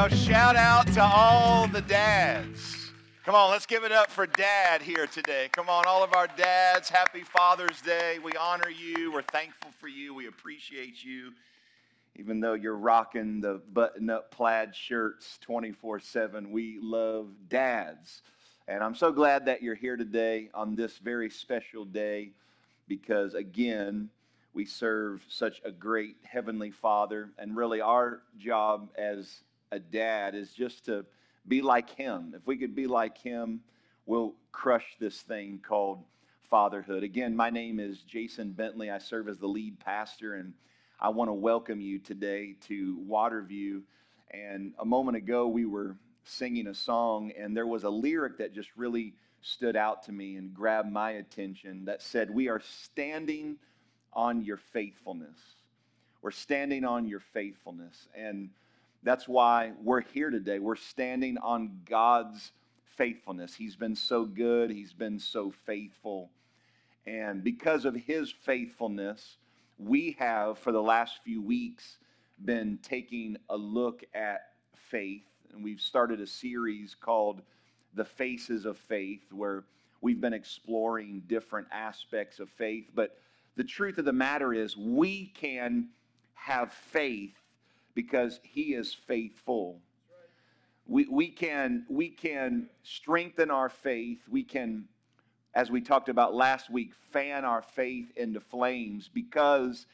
Well, shout out to all the dads. Come on, let's give it up for dad here today. Come on, all of our dads, happy Father's Day. We honor you. We're thankful for you. We appreciate you. Even though you're rocking the button up plaid shirts 24 7, we love dads. And I'm so glad that you're here today on this very special day because, again, we serve such a great Heavenly Father. And really, our job as a dad is just to be like Him. If we could be like Him, we'll crush this thing called fatherhood. Again, my name is Jason Bentley. I serve as the lead pastor, and I want to welcome you today to Waterview. And a moment ago, we were singing a song, and there was a lyric that just really stood out to me and grabbed my attention that said, We are standing on your faithfulness. We're standing on your faithfulness. And that's why we're here today. We're standing on God's faithfulness. He's been so good, He's been so faithful. And because of His faithfulness, we have, for the last few weeks, been taking a look at faith. And we've started a series called The Faces of Faith, where we've been exploring different aspects of faith. But the truth of the matter is, we can have faith because He is faithful. We, we, can, we can strengthen our faith. We can, as we talked about last week, fan our faith into flames because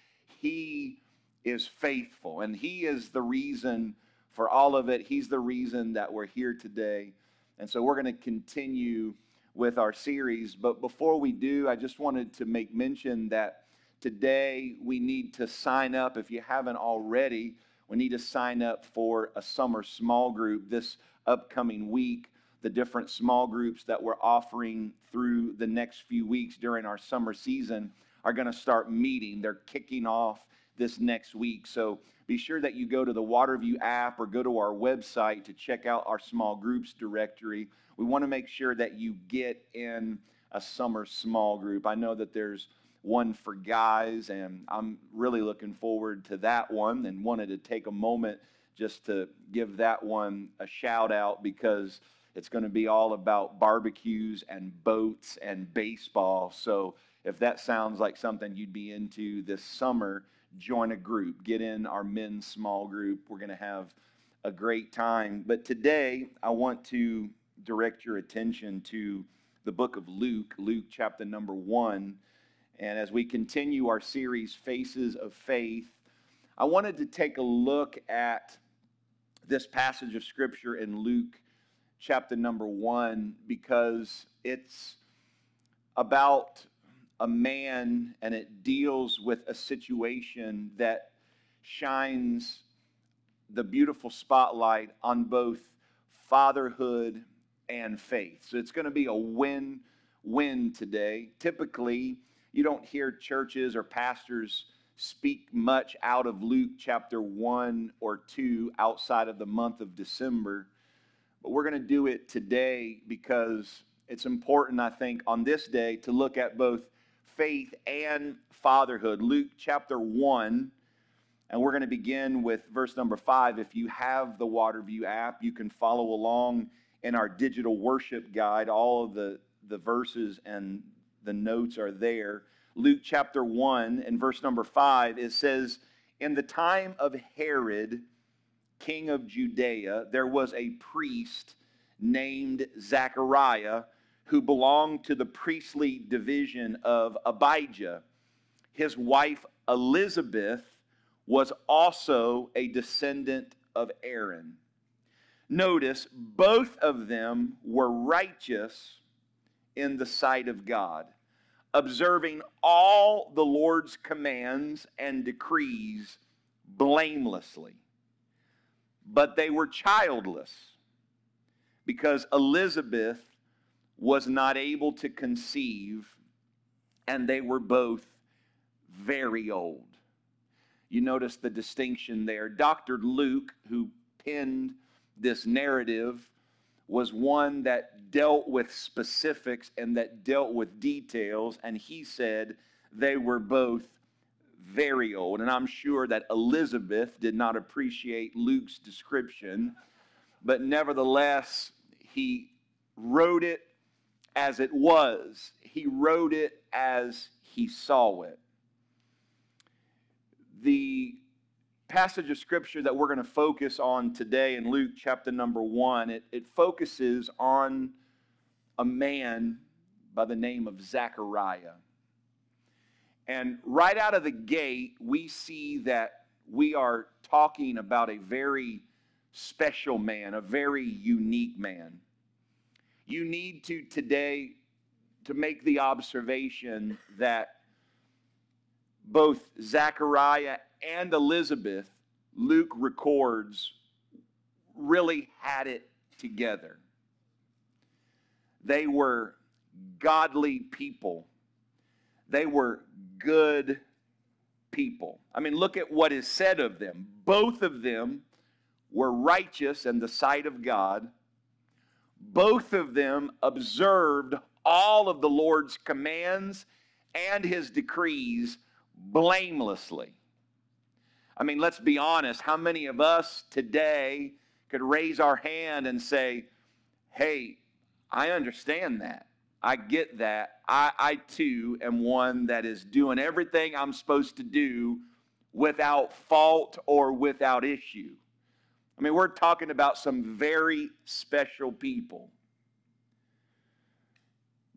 He is faithful. And He is the reason for all of it. He's the reason that we're here today. And so we're going to continue with our series. But before we do, I just wanted to make mention that today we need to sign up if you haven't already. We need to sign up for a summer small group this upcoming week. The different small groups that we're offering through the next few weeks during our summer season are going to start meeting. They're kicking off this next week. So be sure that you go to the Waterview app or go to our website to check out our small groups directory. We want to make sure that you get in a summer small group. I know that there's one for guys, and I'm really looking forward to that one and wanted to take a moment just to give that one a shout out because it's going to be all about barbecues and boats and baseball. So if that sounds like something you'd be into this summer, join a group. Get in our men's small group. We're going to have a great time. But today, I want to direct your attention to the book of Luke, Luke chapter number one. And as we continue our series, Faces of Faith, I wanted to take a look at this passage of Scripture in Luke chapter number one because it's about a man and it deals with a situation that shines the beautiful spotlight on both fatherhood and faith. So it's going to be a win win today. Typically, you don't hear churches or pastors speak much out of Luke chapter 1 or 2 outside of the month of December. But we're going to do it today because it's important, I think, on this day to look at both faith and fatherhood. Luke chapter 1, and we're going to begin with verse number 5. If you have the Waterview app, you can follow along in our digital worship guide. All of the, the verses and the notes are there. Luke chapter 1 and verse number 5, it says, In the time of Herod, king of Judea, there was a priest named Zachariah who belonged to the priestly division of Abijah. His wife Elizabeth was also a descendant of Aaron. Notice both of them were righteous in the sight of God, observing all the Lord's commands and decrees blamelessly. But they were childless because Elizabeth was not able to conceive, and they were both very old. You notice the distinction there. Dr. Luke, who penned this narrative, was one that dealt with specifics and that dealt with details, and he said they were both very old. And I'm sure that Elizabeth did not appreciate Luke's description but nevertheless, he wrote it as it was. He wrote it as he saw it. The passage of scripture that we're going to focus on today in Luke chapter number one, it, it focuses on a man by the name of Zechariah. And right out of the gate, we see that we are talking about a very special man, a very unique man. You need to today to make the observation that both Zechariah and Elizabeth, Luke records, really had it together. They were godly people. They were good people. I mean, look at what is said of them. Both of them were righteous in the sight of God. Both of them observed all of the Lord's commands and his decrees blamelessly. I mean, let's be honest. How many of us today could raise our hand and say, Hey, I understand that. I get that. I, I too am one that is doing everything I'm supposed to do without fault or without issue. I mean, we're talking about some very special people.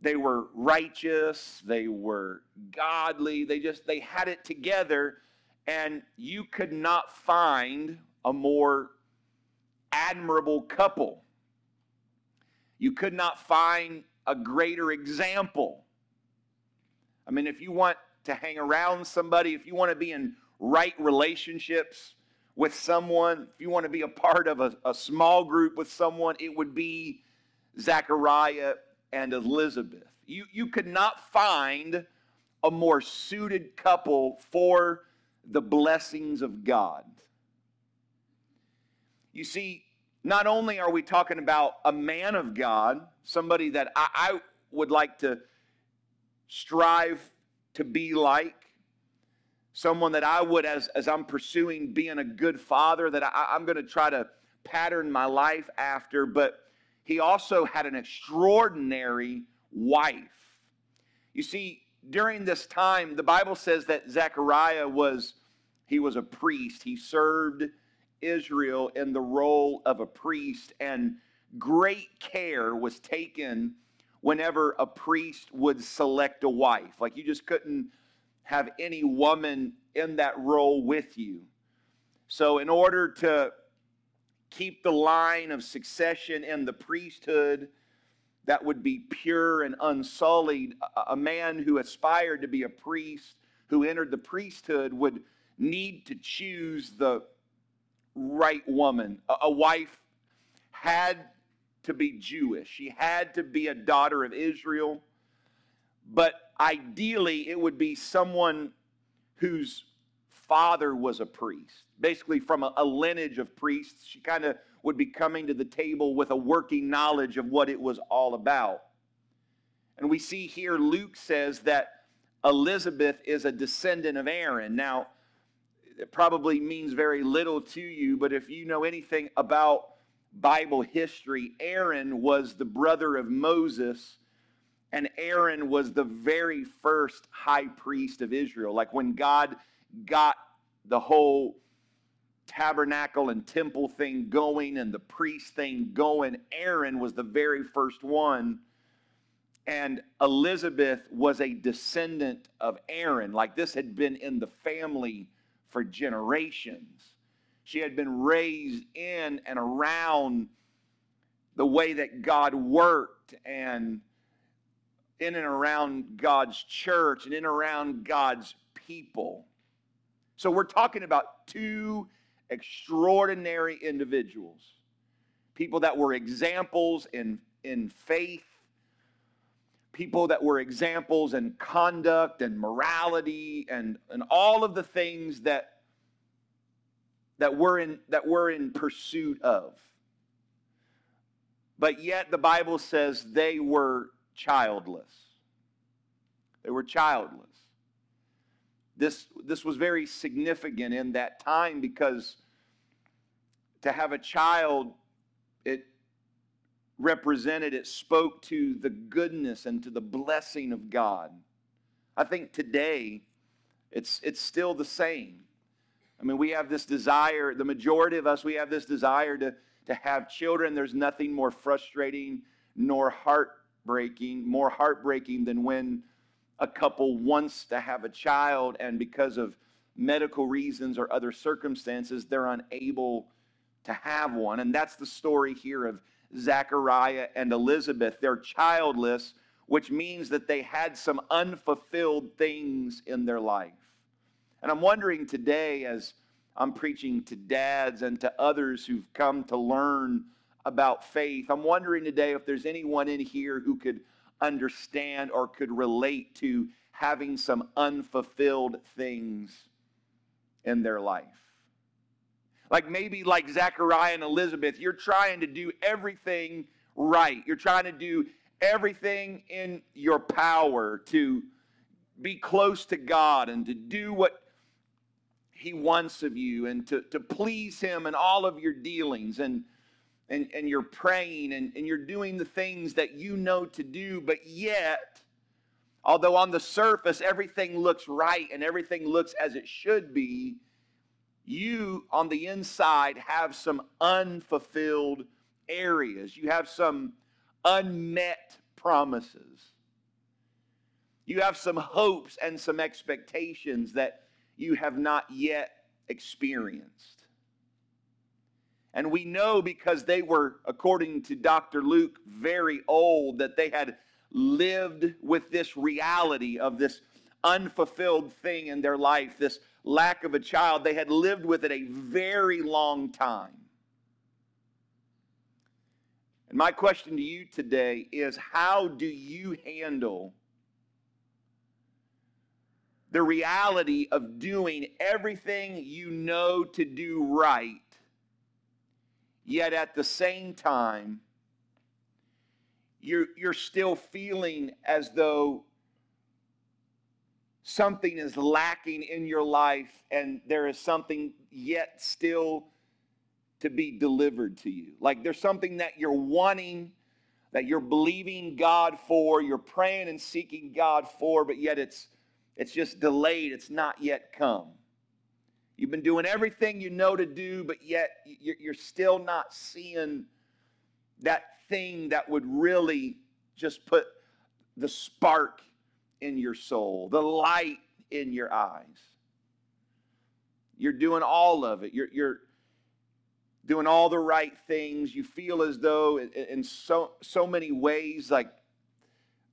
They were righteous, they were godly, they just they had it together and you could not find a more admirable couple. You could not find a greater example. I mean, if you want to hang around somebody, if you want to be in right relationships with someone, if you want to be a part of a, a small group with someone, it would be Zechariah and Elizabeth. You, you could not find a more suited couple for the blessings of God. You see, not only are we talking about a man of God, somebody that I, I would like to strive to be like, someone that I would, as, as I'm pursuing being a good father, that I, I'm going to try to pattern my life after, but he also had an extraordinary wife. You see, during this time, the Bible says that Zechariah was he was a priest. He served Israel in the role of a priest, and great care was taken whenever a priest would select a wife. Like you just couldn't have any woman in that role with you. So, in order to keep the line of succession in the priesthood that would be pure and unsullied, a man who aspired to be a priest, who entered the priesthood, would need to choose the right woman. A, a wife had to be Jewish, she had to be a daughter of Israel, but ideally it would be someone whose father was a priest, basically from a, a lineage of priests. She kind of would be coming to the table with a working knowledge of what it was all about. And we see here Luke says that Elizabeth is a descendant of Aaron. Now, it probably means very little to you, but if you know anything about Bible history, Aaron was the brother of Moses, and Aaron was the very first high priest of Israel. Like when God got the whole tabernacle and temple thing going and the priest thing going, Aaron was the very first one. And Elizabeth was a descendant of Aaron. Like this had been in the family for generations. She had been raised in and around the way that God worked and in and around God's church and in and around God's people. So we're talking about two extraordinary individuals, people that were examples in, in faith, people that were examples in conduct and morality and, and all of the things that that we're in that we're in pursuit of. But yet the bible says they were childless. They were childless. This this was very significant in that time because to have a child it represented, it spoke to the goodness and to the blessing of God. I think today it's, it's still the same. I mean, we have this desire, the majority of us, we have this desire to, to have children. There's nothing more frustrating nor heartbreaking, more heartbreaking than when a couple wants to have a child and because of medical reasons or other circumstances, they're unable to have one. And that's the story here of Zachariah and Elizabeth. They're childless, which means that they had some unfulfilled things in their life. And I'm wondering today, as I'm preaching to dads and to others who've come to learn about faith, I'm wondering today if there's anyone in here who could understand or could relate to having some unfulfilled things in their life. Like maybe like Zachariah and Elizabeth, you're trying to do everything right. You're trying to do everything in your power to be close to God and to do what He wants of you and to, to please Him in all of your dealings. And, and, and you're praying and, and you're doing the things that you know to do, but yet, although on the surface everything looks right and everything looks as it should be, you on the inside have some unfulfilled areas. You have some unmet promises. You have some hopes and some expectations that you have not yet experienced. And we know because they were, according to Dr. Luke, very old, that they had lived with this reality of this unfulfilled thing in their life, this lack of a child. They had lived with it a very long time. And my question to you today is how do you handle the reality of doing everything you know to do right, yet at the same time, you're, you're still feeling as though something is lacking in your life and there is something yet still to be delivered to you. Like there's something that you're wanting, that you're believing God for, you're praying and seeking God for, but yet it's it's just delayed, it's not yet come. You've been doing everything you know to do, but yet you're still not seeing that thing that would really just put the spark in your soul, the light in your eyes. You're doing all of it. You're, you're doing all the right things. You feel as though, in so so many ways, like,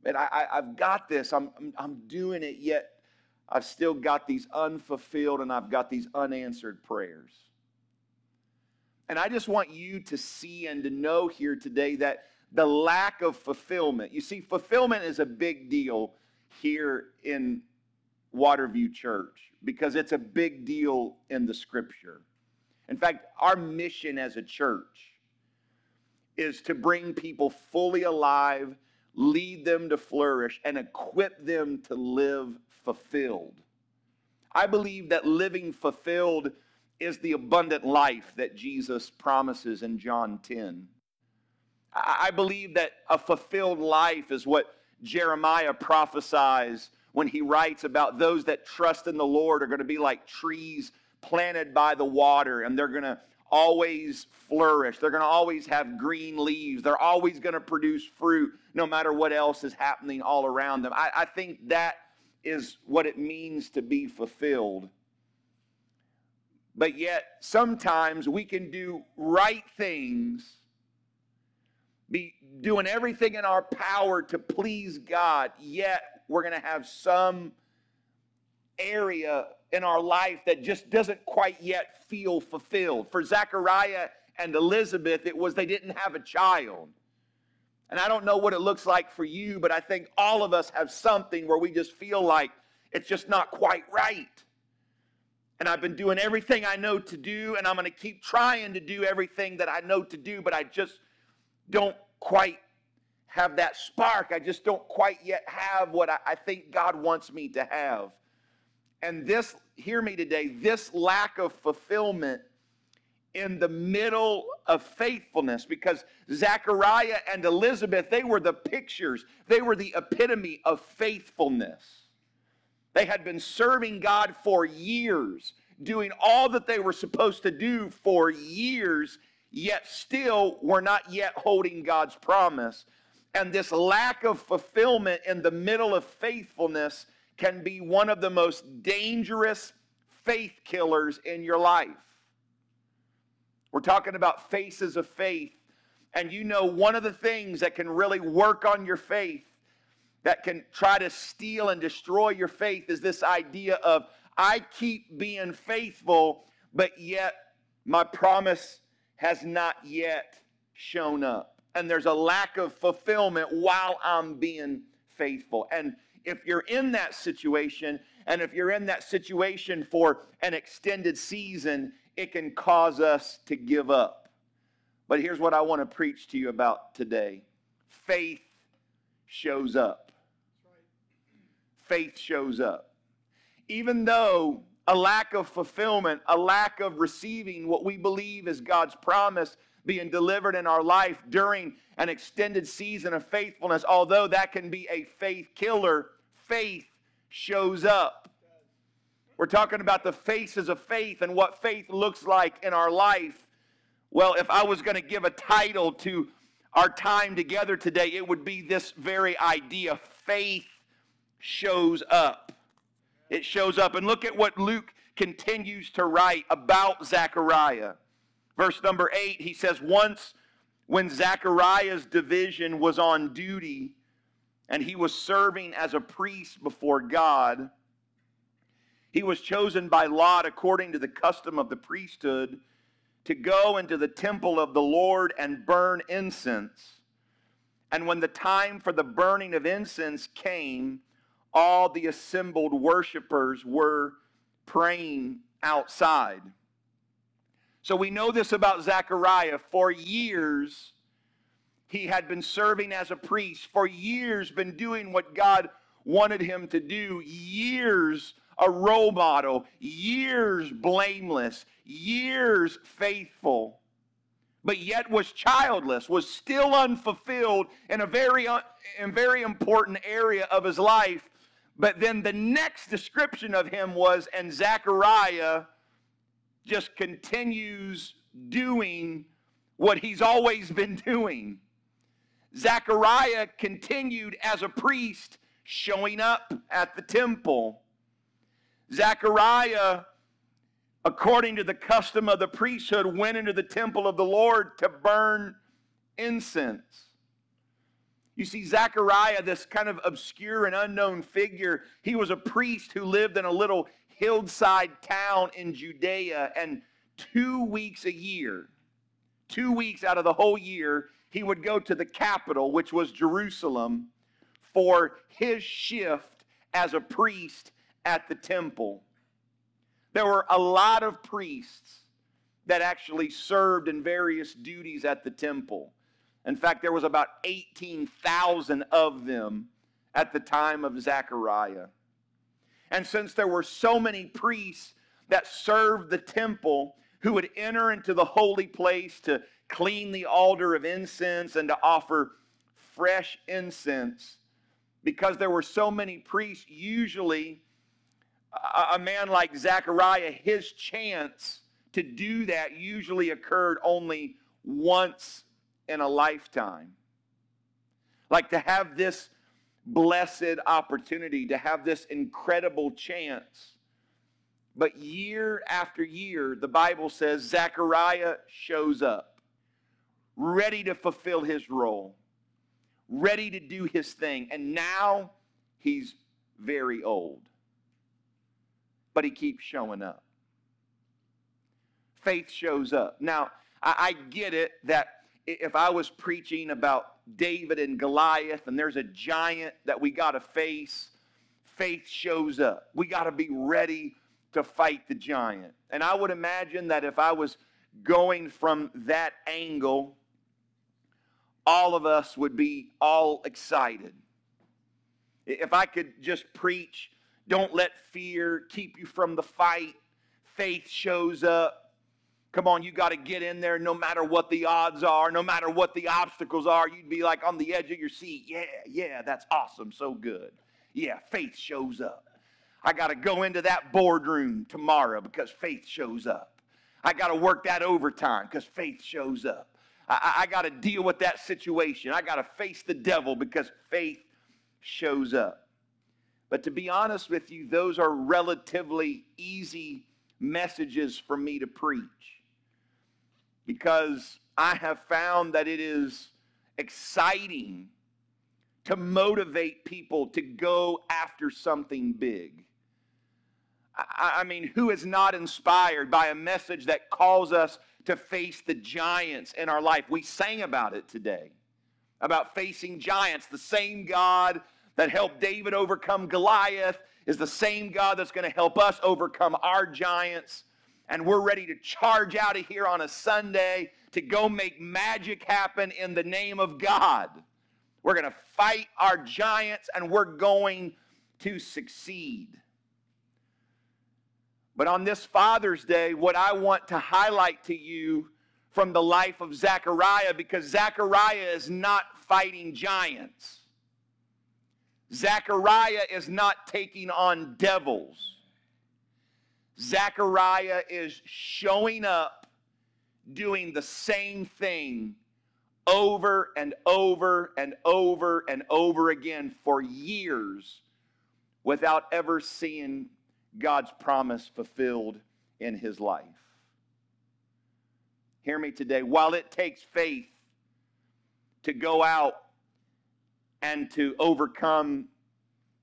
man, I, I've got this. I'm, I'm, I'm doing it. Yet I've still got these unfulfilled and I've got these unanswered prayers. And I just want you to see and to know here today that the lack of fulfillment, you see, fulfillment is a big deal here in Waterview Church because it's a big deal in the scripture. In fact, our mission as a church is to bring people fully alive, lead them to flourish, and equip them to live fulfilled. I believe that living fulfilled is the abundant life that Jesus promises in John 10. I believe that a fulfilled life is what Jeremiah prophesies when he writes about those that trust in the Lord are going to be like trees planted by the water and they're going to always flourish. They're going to always have green leaves. They're always going to produce fruit no matter what else is happening all around them. I, I think that is what it means to be fulfilled. But yet, sometimes we can do right things be doing everything in our power to please God, yet we're going to have some area in our life that just doesn't quite yet feel fulfilled. For Zechariah and Elizabeth, it was they didn't have a child. And I don't know what it looks like for you, but I think all of us have something where we just feel like it's just not quite right. And I've been doing everything I know to do, and I'm going to keep trying to do everything that I know to do, but I just don't quite have that spark. I just don't quite yet have what I, I think God wants me to have. And this, hear me today, this lack of fulfillment in the middle of faithfulness because Zachariah and Elizabeth, they were the pictures, they were the epitome of faithfulness. They had been serving God for years, doing all that they were supposed to do for years, yet still we're not yet holding God's promise. And this lack of fulfillment in the middle of faithfulness can be one of the most dangerous faith killers in your life. We're talking about faces of faith. And you know, one of the things that can really work on your faith, that can try to steal and destroy your faith, is this idea of I keep being faithful, but yet my promise has not yet shown up. And there's a lack of fulfillment while I'm being faithful. And if you're in that situation, and if you're in that situation for an extended season, it can cause us to give up. But here's what I want to preach to you about today faith shows up. Faith shows up. Even though a lack of fulfillment, a lack of receiving what we believe is God's promise being delivered in our life during an extended season of faithfulness, although that can be a faith killer, faith shows up. We're talking about the faces of faith and what faith looks like in our life. Well, if I was going to give a title to our time together today, it would be this very idea faith shows up. It shows up. And look at what Luke continues to write about Zechariah. Verse number eight, he says, Once when Zechariah's division was on duty and he was serving as a priest before God, he was chosen by Lot according to the custom of the priesthood to go into the temple of the Lord and burn incense. And when the time for the burning of incense came, all the assembled worshipers were praying outside. So we know this about Zechariah. For years, he had been serving as a priest, for years, been doing what God wanted him to do, years a role model, years blameless, years faithful, but yet was childless, was still unfulfilled in a very, uh, in very important area of his life. But then the next description of him was, and Zechariah just continues doing what he's always been doing. Zechariah continued as a priest showing up at the temple. Zechariah, according to the custom of the priesthood, went into the temple of the Lord to burn incense. You see, Zechariah, this kind of obscure and unknown figure, he was a priest who lived in a little hillside town in Judea, and two weeks a year, two weeks out of the whole year, he would go to the capital, which was Jerusalem, for his shift as a priest at the temple. There were a lot of priests that actually served in various duties at the temple. In fact, there was about 18,000 of them at the time of Zechariah. And since there were so many priests that served the temple who would enter into the holy place to clean the altar of incense and to offer fresh incense, because there were so many priests, usually a, man like Zechariah, his chance to do that usually occurred only once in a lifetime. Like to have this blessed opportunity, to have this incredible chance. But year after year, the Bible says Zechariah shows up, ready to fulfill his role, ready to do his thing. And now he's very old but he keeps showing up. Faith shows up. Now, I, I get it that if I was preaching about David and Goliath and there's a giant that we got to face, faith shows up. We got to be ready to fight the giant. And I would imagine that if I was going from that angle, all of us would be all excited. If I could just preach don't let fear keep you from the fight. Faith shows up. Come on, you got to get in there no matter what the odds are, no matter what the obstacles are. You'd be like on the edge of your seat. Yeah, yeah, that's awesome. So good. Yeah, faith shows up. I got to go into that boardroom tomorrow because faith shows up. I got to work that overtime because faith shows up. I, I got to deal with that situation. I got to face the devil because faith shows up. But to be honest with you, those are relatively easy messages for me to preach because I have found that it is exciting to motivate people to go after something big. I, mean, who is not inspired by a message that calls us to face the giants in our life? We sang about it today, about facing giants. The same God that helped David overcome Goliath is the same God that's going to help us overcome our giants and we're ready to charge out of here on a Sunday to go make magic happen in the name of God. We're going to fight our giants and we're going to succeed. But on this Father's Day, what I want to highlight to you from the life of Zechariah, because Zechariah is not fighting giants. Zechariah is not taking on devils. Zechariah is showing up doing the same thing over and over and over and over again for years without ever seeing God's promise fulfilled in his life. Hear me today. While it takes faith to go out and to overcome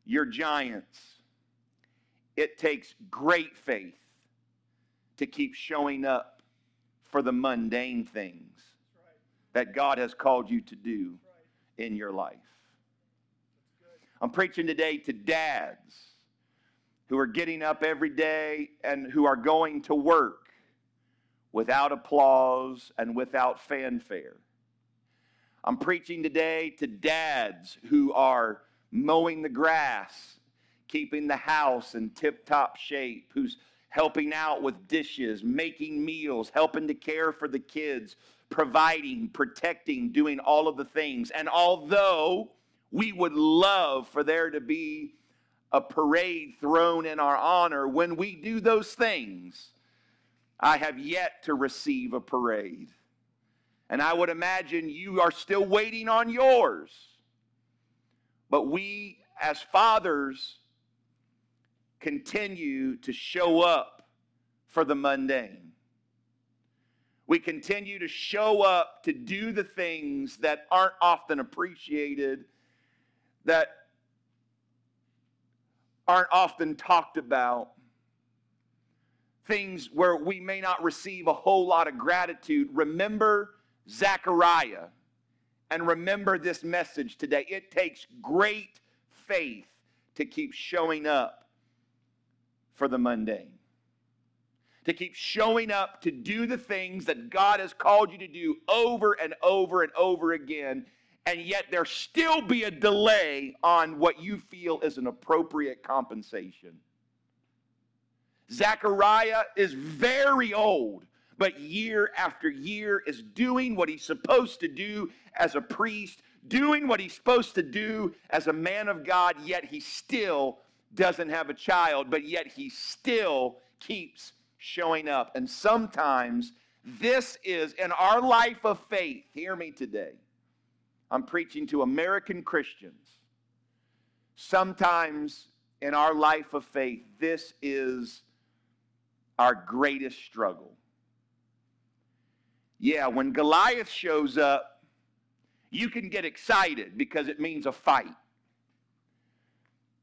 your giants, it takes great faith to keep showing up for the mundane things that God has called you to do in your life. I'm preaching today to dads who are getting up every day and who are going to work without applause and without fanfare. I'm preaching today to dads who are mowing the grass keeping the house in tip top shape, who's helping out with dishes, making meals, helping to care for the kids, providing, protecting, doing all of the things. And although we would love for there to be a parade thrown in our honor, when we do those things, I have yet to receive a parade. And I would imagine you are still waiting on yours. But we, as fathers, continue to show up for the mundane. We continue to show up to do the things that aren't often appreciated, that aren't often talked about, things where we may not receive a whole lot of gratitude. Remember Zechariah and remember this message today. It takes great faith to keep showing up for the mundane. To keep showing up to do the things that God has called you to do over and over and over again, and yet there still be a delay on what you feel is an appropriate compensation. Zechariah is very old, but year after year is doing what he's supposed to do as a priest, doing what he's supposed to do as a man of God, yet he still doesn't have a child, but yet he still keeps showing up. And sometimes this is in our life of faith, hear me today. I'm preaching to American Christians. Sometimes in our life of faith, this is our greatest struggle. Yeah, when Goliath shows up, you can get excited because it means a fight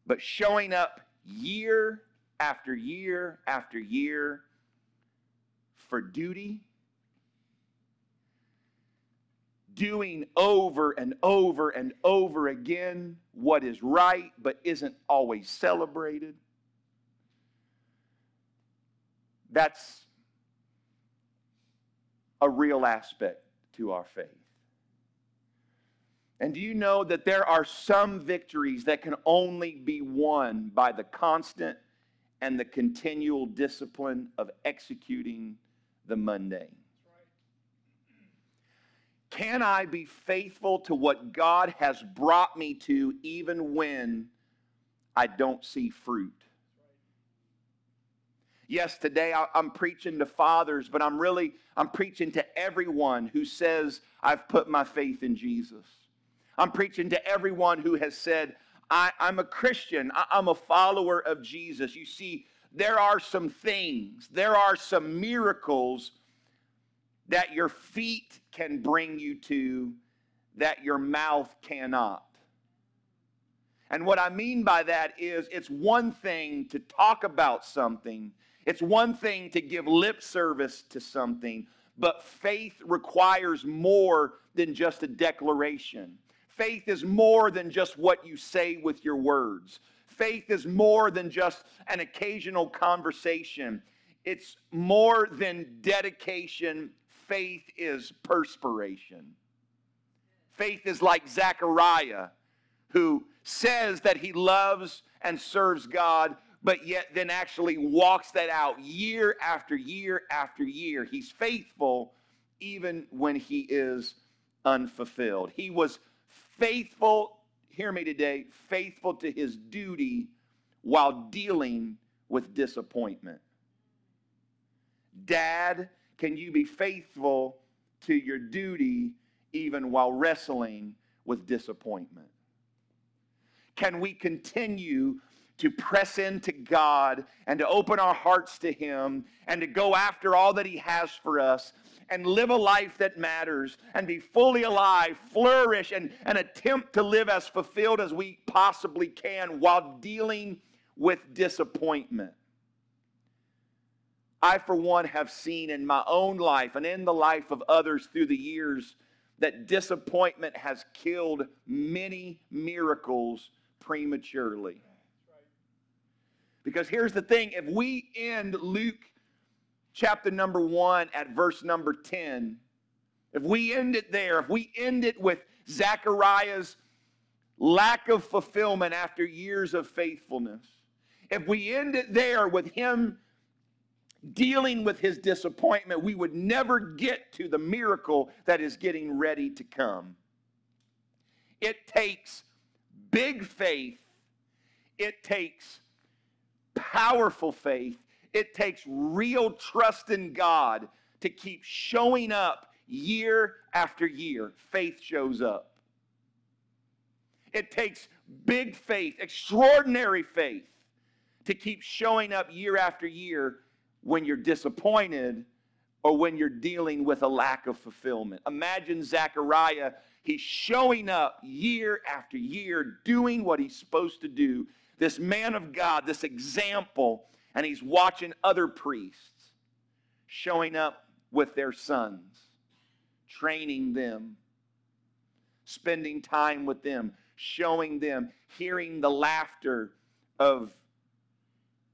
but showing up year after year after year for duty, doing over and over and over again what is right but isn't always celebrated. That's a real aspect to our faith. And do you know that there are some victories that can only be won by the constant and the continual discipline of executing the mundane? Can I be faithful to what God has brought me to even when I don't see fruit? Yes, today I'm preaching to fathers, but I'm really I'm preaching to everyone who says I've put my faith in Jesus. I'm preaching to everyone who has said I, am a Christian. I, I'm a follower of Jesus. You see, there are some things, there are some miracles that your feet can bring you to that your mouth cannot. And what I mean by that is it's one thing to talk about something, it's one thing to give lip service to something, but faith requires more than just a declaration. Faith is more than just what you say with your words. Faith is more than just an occasional conversation. It's more than dedication faith is perspiration. Faith is like Zechariah, who says that he loves and serves God, but yet then actually walks that out year after year after year. He's faithful even when he is unfulfilled. He was faithful, hear me today, faithful to his duty while dealing with disappointment. Dad can you be faithful to your duty even while wrestling with disappointment? Can we continue to press into God and to open our hearts to Him and to go after all that He has for us and live a life that matters and be fully alive, flourish, and, and attempt to live as fulfilled as we possibly can while dealing with disappointment? I, for one, have seen in my own life and in the life of others through the years that disappointment has killed many miracles prematurely. Because here's the thing if we end Luke chapter number one at verse number 10, if we end it there, if we end it with Zechariah's lack of fulfillment after years of faithfulness, if we end it there with him dealing with his disappointment, we would never get to the miracle that is getting ready to come. It takes big faith, it takes powerful faith, it takes real trust in God to keep showing up year after year. Faith shows up. It takes big faith, extraordinary faith, to keep showing up year after year when you're disappointed or when you're dealing with a lack of fulfillment. Imagine Zechariah, he's showing up year after year, doing what he's supposed to do. This man of God, this example, and he's watching other priests showing up with their sons, training them, spending time with them, showing them, hearing the laughter of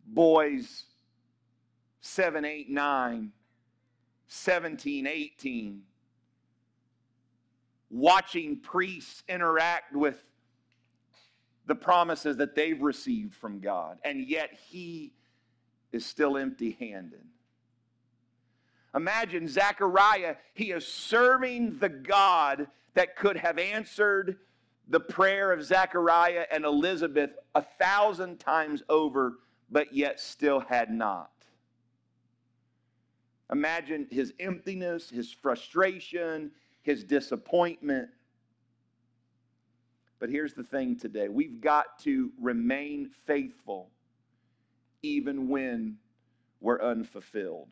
boys 7, 8, 9, 17, 18. Watching priests interact with the promises that they've received from God, and yet he is still empty handed. Imagine Zechariah, he is serving the God that could have answered the prayer of Zechariah and Elizabeth a thousand times over, but yet still had not. Imagine his emptiness, his frustration, his disappointment. But here's the thing today we've got to remain faithful even when we're unfulfilled.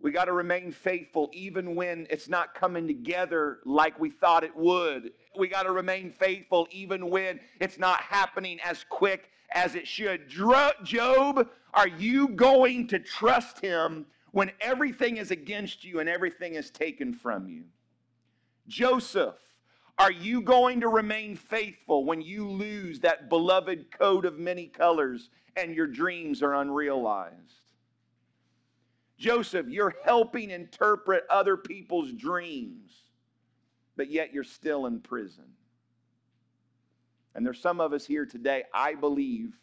We got to remain faithful even when it's not coming together like we thought it would. We got to remain faithful even when it's not happening as quick as it should. Job, are you going to trust him when everything is against you and everything is taken from you? Joseph, are you going to remain faithful when you lose that beloved coat of many colors and your dreams are unrealized? Joseph, you're helping interpret other people's dreams, but yet you're still in prison. And there's some of us here today, I believe,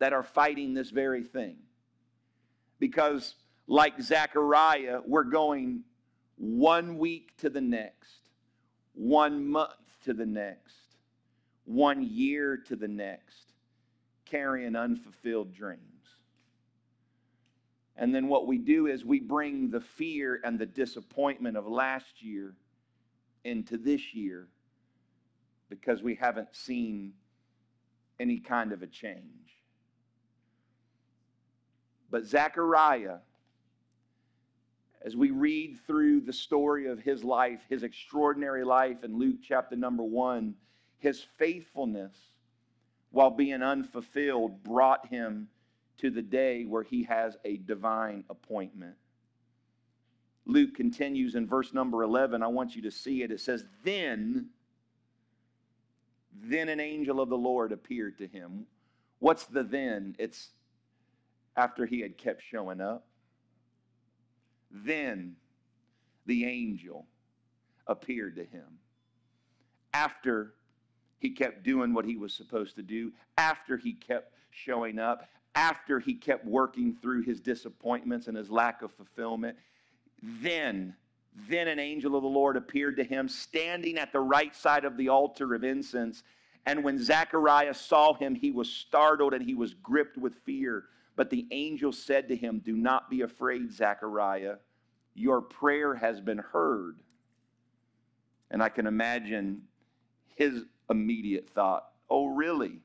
that are fighting this very thing. Because, like Zechariah, we're going one week to the next, one month to the next, one year to the next, carrying unfulfilled dreams. And then what we do is we bring the fear and the disappointment of last year into this year because we haven't seen any kind of a change. But Zechariah, as we read through the story of his life, his extraordinary life in Luke chapter number one, his faithfulness while being unfulfilled brought him to the day where he has a divine appointment. Luke continues in verse number 11. I want you to see it. It says, Then, then an angel of the Lord appeared to him. What's the then? It's after he had kept showing up. Then the angel appeared to him. After he kept doing what he was supposed to do, after he kept showing up, after he kept working through his disappointments and his lack of fulfillment, then then an angel of the Lord appeared to him standing at the right side of the altar of incense. And when Zechariah saw him, he was startled and he was gripped with fear. But the angel said to him, Do not be afraid, Zechariah. Your prayer has been heard. And I can imagine his immediate thought, Oh, really?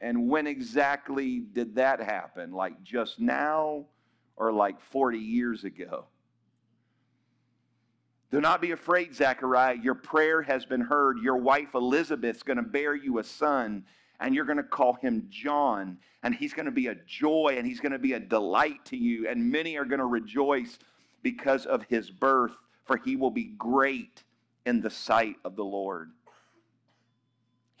And when exactly did that happen? Like just now or like 40 years ago? Do not be afraid, Zechariah. Your prayer has been heard. Your wife Elizabeth's going to bear you a son, and you're going to call him John. And he's going to be a joy and he's going to be a delight to you. And many are going to rejoice because of his birth, for he will be great in the sight of the Lord.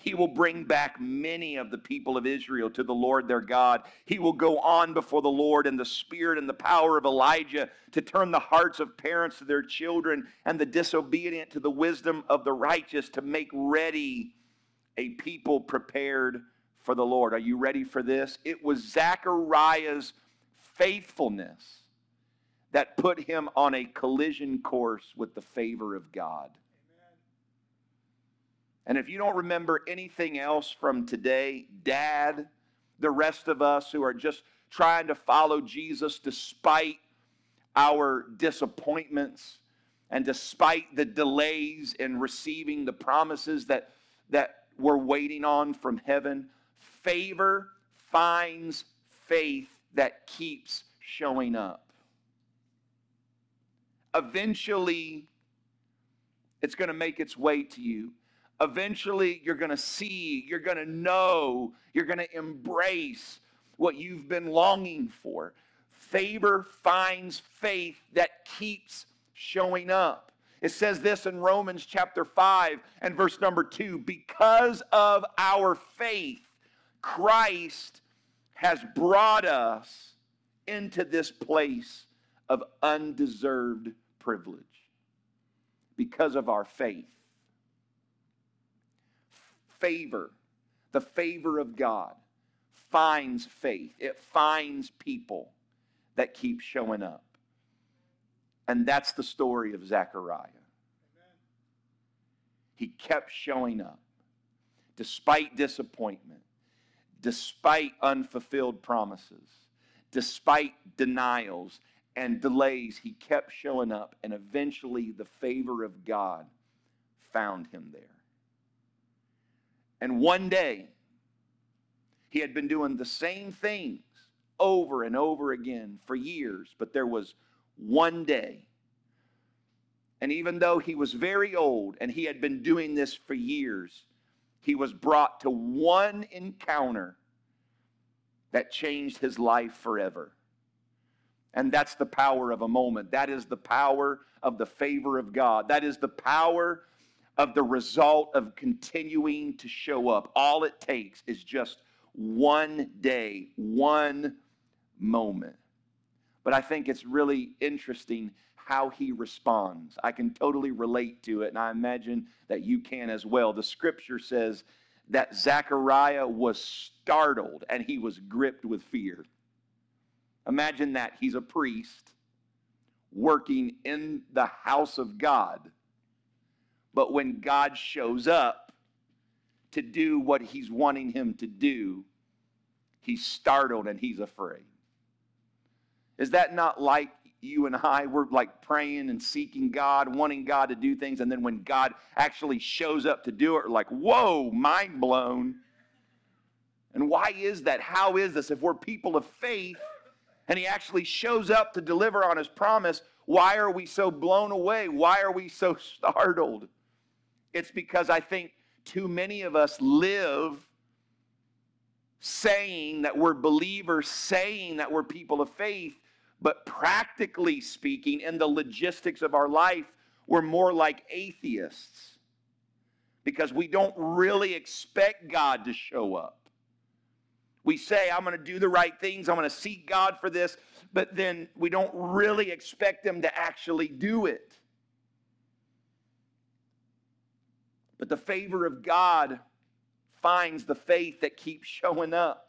He will bring back many of the people of Israel to the Lord their God. He will go on before the Lord in the spirit and the power of Elijah to turn the hearts of parents to their children and the disobedient to the wisdom of the righteous to make ready a people prepared for the Lord. Are you ready for this? It was Zechariah's faithfulness that put him on a collision course with the favor of God. And if you don't remember anything else from today, Dad, the rest of us who are just trying to follow Jesus despite our disappointments and despite the delays in receiving the promises that, that we're waiting on from heaven, favor finds faith that keeps showing up. Eventually, it's going to make its way to you eventually you're going to see, you're going to know, you're going to embrace what you've been longing for. Favor finds faith that keeps showing up. It says this in Romans chapter 5 and verse number 2 because of our faith, Christ has brought us into this place of undeserved privilege. Because of our faith favor, the favor of God, finds faith. It finds people that keep showing up. And that's the story of Zechariah. He kept showing up despite disappointment, despite unfulfilled promises, despite denials and delays. He kept showing up, and eventually the favor of God found him there. And one day, he had been doing the same things over and over again for years, but there was one day. And even though he was very old and he had been doing this for years, he was brought to one encounter that changed his life forever. And that's the power of a moment. That is the power of the favor of God. That is the power of the result of continuing to show up. All it takes is just one day, one moment. But I think it's really interesting how he responds. I can totally relate to it, and I imagine that you can as well. The scripture says that Zechariah was startled and he was gripped with fear. Imagine that. He's a priest working in the house of God. But when God shows up to do what he's wanting him to do, he's startled and he's afraid. Is that not like you and I? We're like praying and seeking God, wanting God to do things, and then when God actually shows up to do it, we're like, whoa, mind blown. And why is that? How is this? If we're people of faith and he actually shows up to deliver on his promise, why are we so blown away? Why are we so startled? It's because I think too many of us live saying that we're believers, saying that we're people of faith, but practically speaking, in the logistics of our life, we're more like atheists because we don't really expect God to show up. We say, I'm going to do the right things, I'm going to seek God for this, but then we don't really expect Him to actually do it. But the favor of God finds the faith that keeps showing up.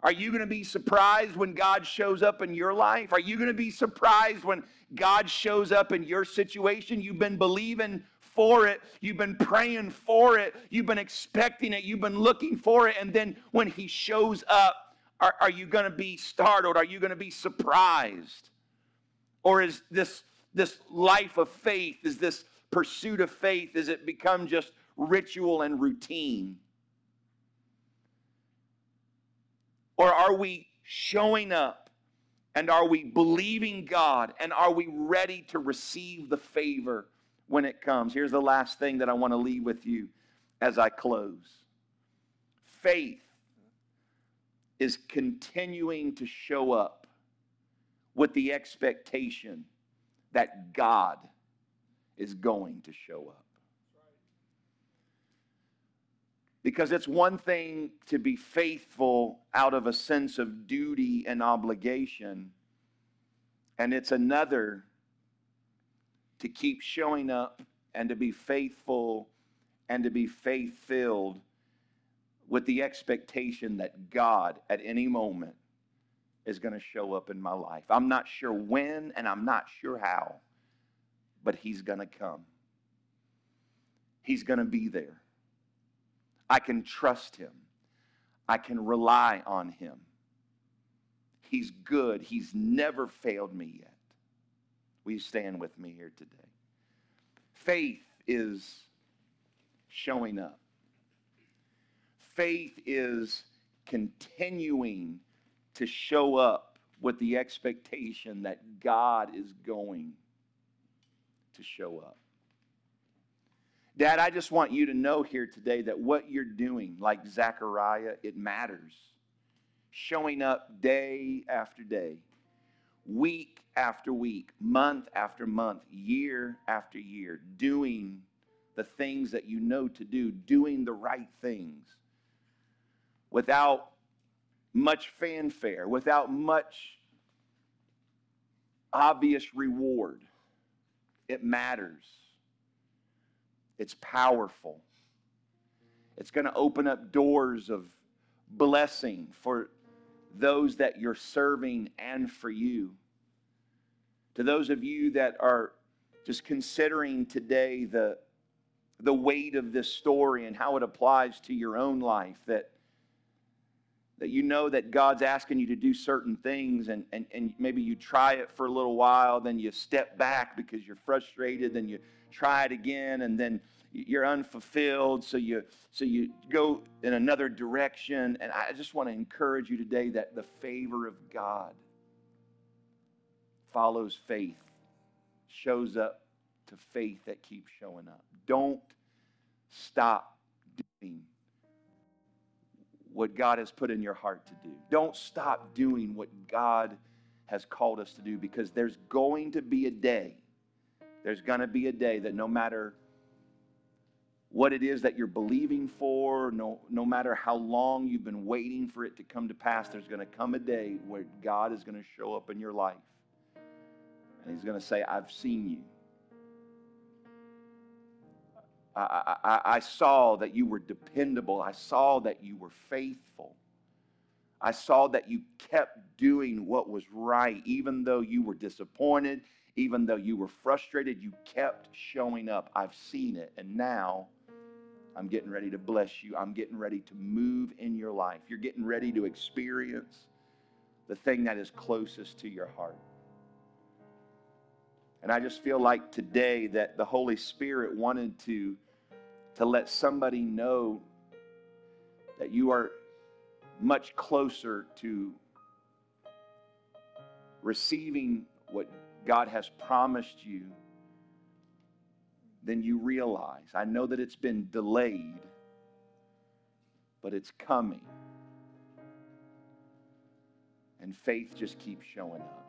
Are you going to be surprised when God shows up in your life? Are you going to be surprised when God shows up in your situation? You've been believing for it. You've been praying for it. You've been expecting it. You've been looking for it. And then when he shows up, are, are you going to be startled? Are you going to be surprised? Or is this, this life of faith, is this pursuit of faith, is it become just ritual and routine? Or are we showing up and are we believing God and are we ready to receive the favor when it comes. Here's the last thing that I want to leave with you as I close faith is continuing to show up with the expectation that God is going to show up. Because it's one thing to be faithful out of a sense of duty and obligation, and it's another to keep showing up and to be faithful and to be faith filled with the expectation that God at any moment is going to show up in my life. I'm not sure when and I'm not sure how, but He's going to come. He's going to be there. I can trust Him, I can rely on Him. He's good, He's never failed me yet. Will you stand with me here today? Faith is showing up. Faith is continuing to show up with the expectation that God is going to show up. Dad, I just want you to know here today that what you're doing, like Zechariah, it matters. Showing up day after day week after week, month after month, year after year, doing the things that you know to do, doing the right things without much fanfare, without much obvious reward. It matters. It's powerful. It's going to open up doors of blessing for those that you're serving and for you. To those of you that are just considering today the, the weight of this story and how it applies to your own life, that, that you know that God's asking you to do certain things and, and, and maybe you try it for a little while, then you step back because you're frustrated, then you try it again, and then you're unfulfilled, so you so you go in another direction. And I just want to encourage you today that the favor of God follows faith, shows up to faith that keeps showing up. Don't stop doing what God has put in your heart to do. Don't stop doing what God has called us to do because there's going to be a day. There's going to be a day that no matter what it is that you're believing for, no, no matter how long you've been waiting for it to come to pass, there's going to come a day where God is going to show up in your life. And He's going to say, I've seen you. I, I, I saw that you were dependable. I saw that you were faithful. I saw that you kept doing what was right, even though you were disappointed, even though you were frustrated, you kept showing up. I've seen it. And now I'm getting ready to bless you. I'm getting ready to move in your life. You're getting ready to experience the thing that is closest to your heart. And I just feel like today that the Holy Spirit wanted to, to let somebody know that you are much closer to receiving what God has promised you than you realize. I know that it's been delayed, but it's coming. And faith just keeps showing up.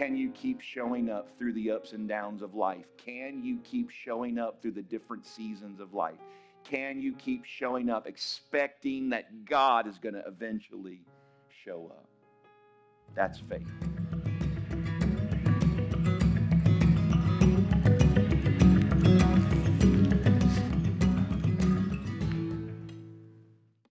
Can you keep showing up through the ups and downs of life? Can you keep showing up through the different seasons of life? Can you keep showing up expecting that God is going to eventually show up? That's faith.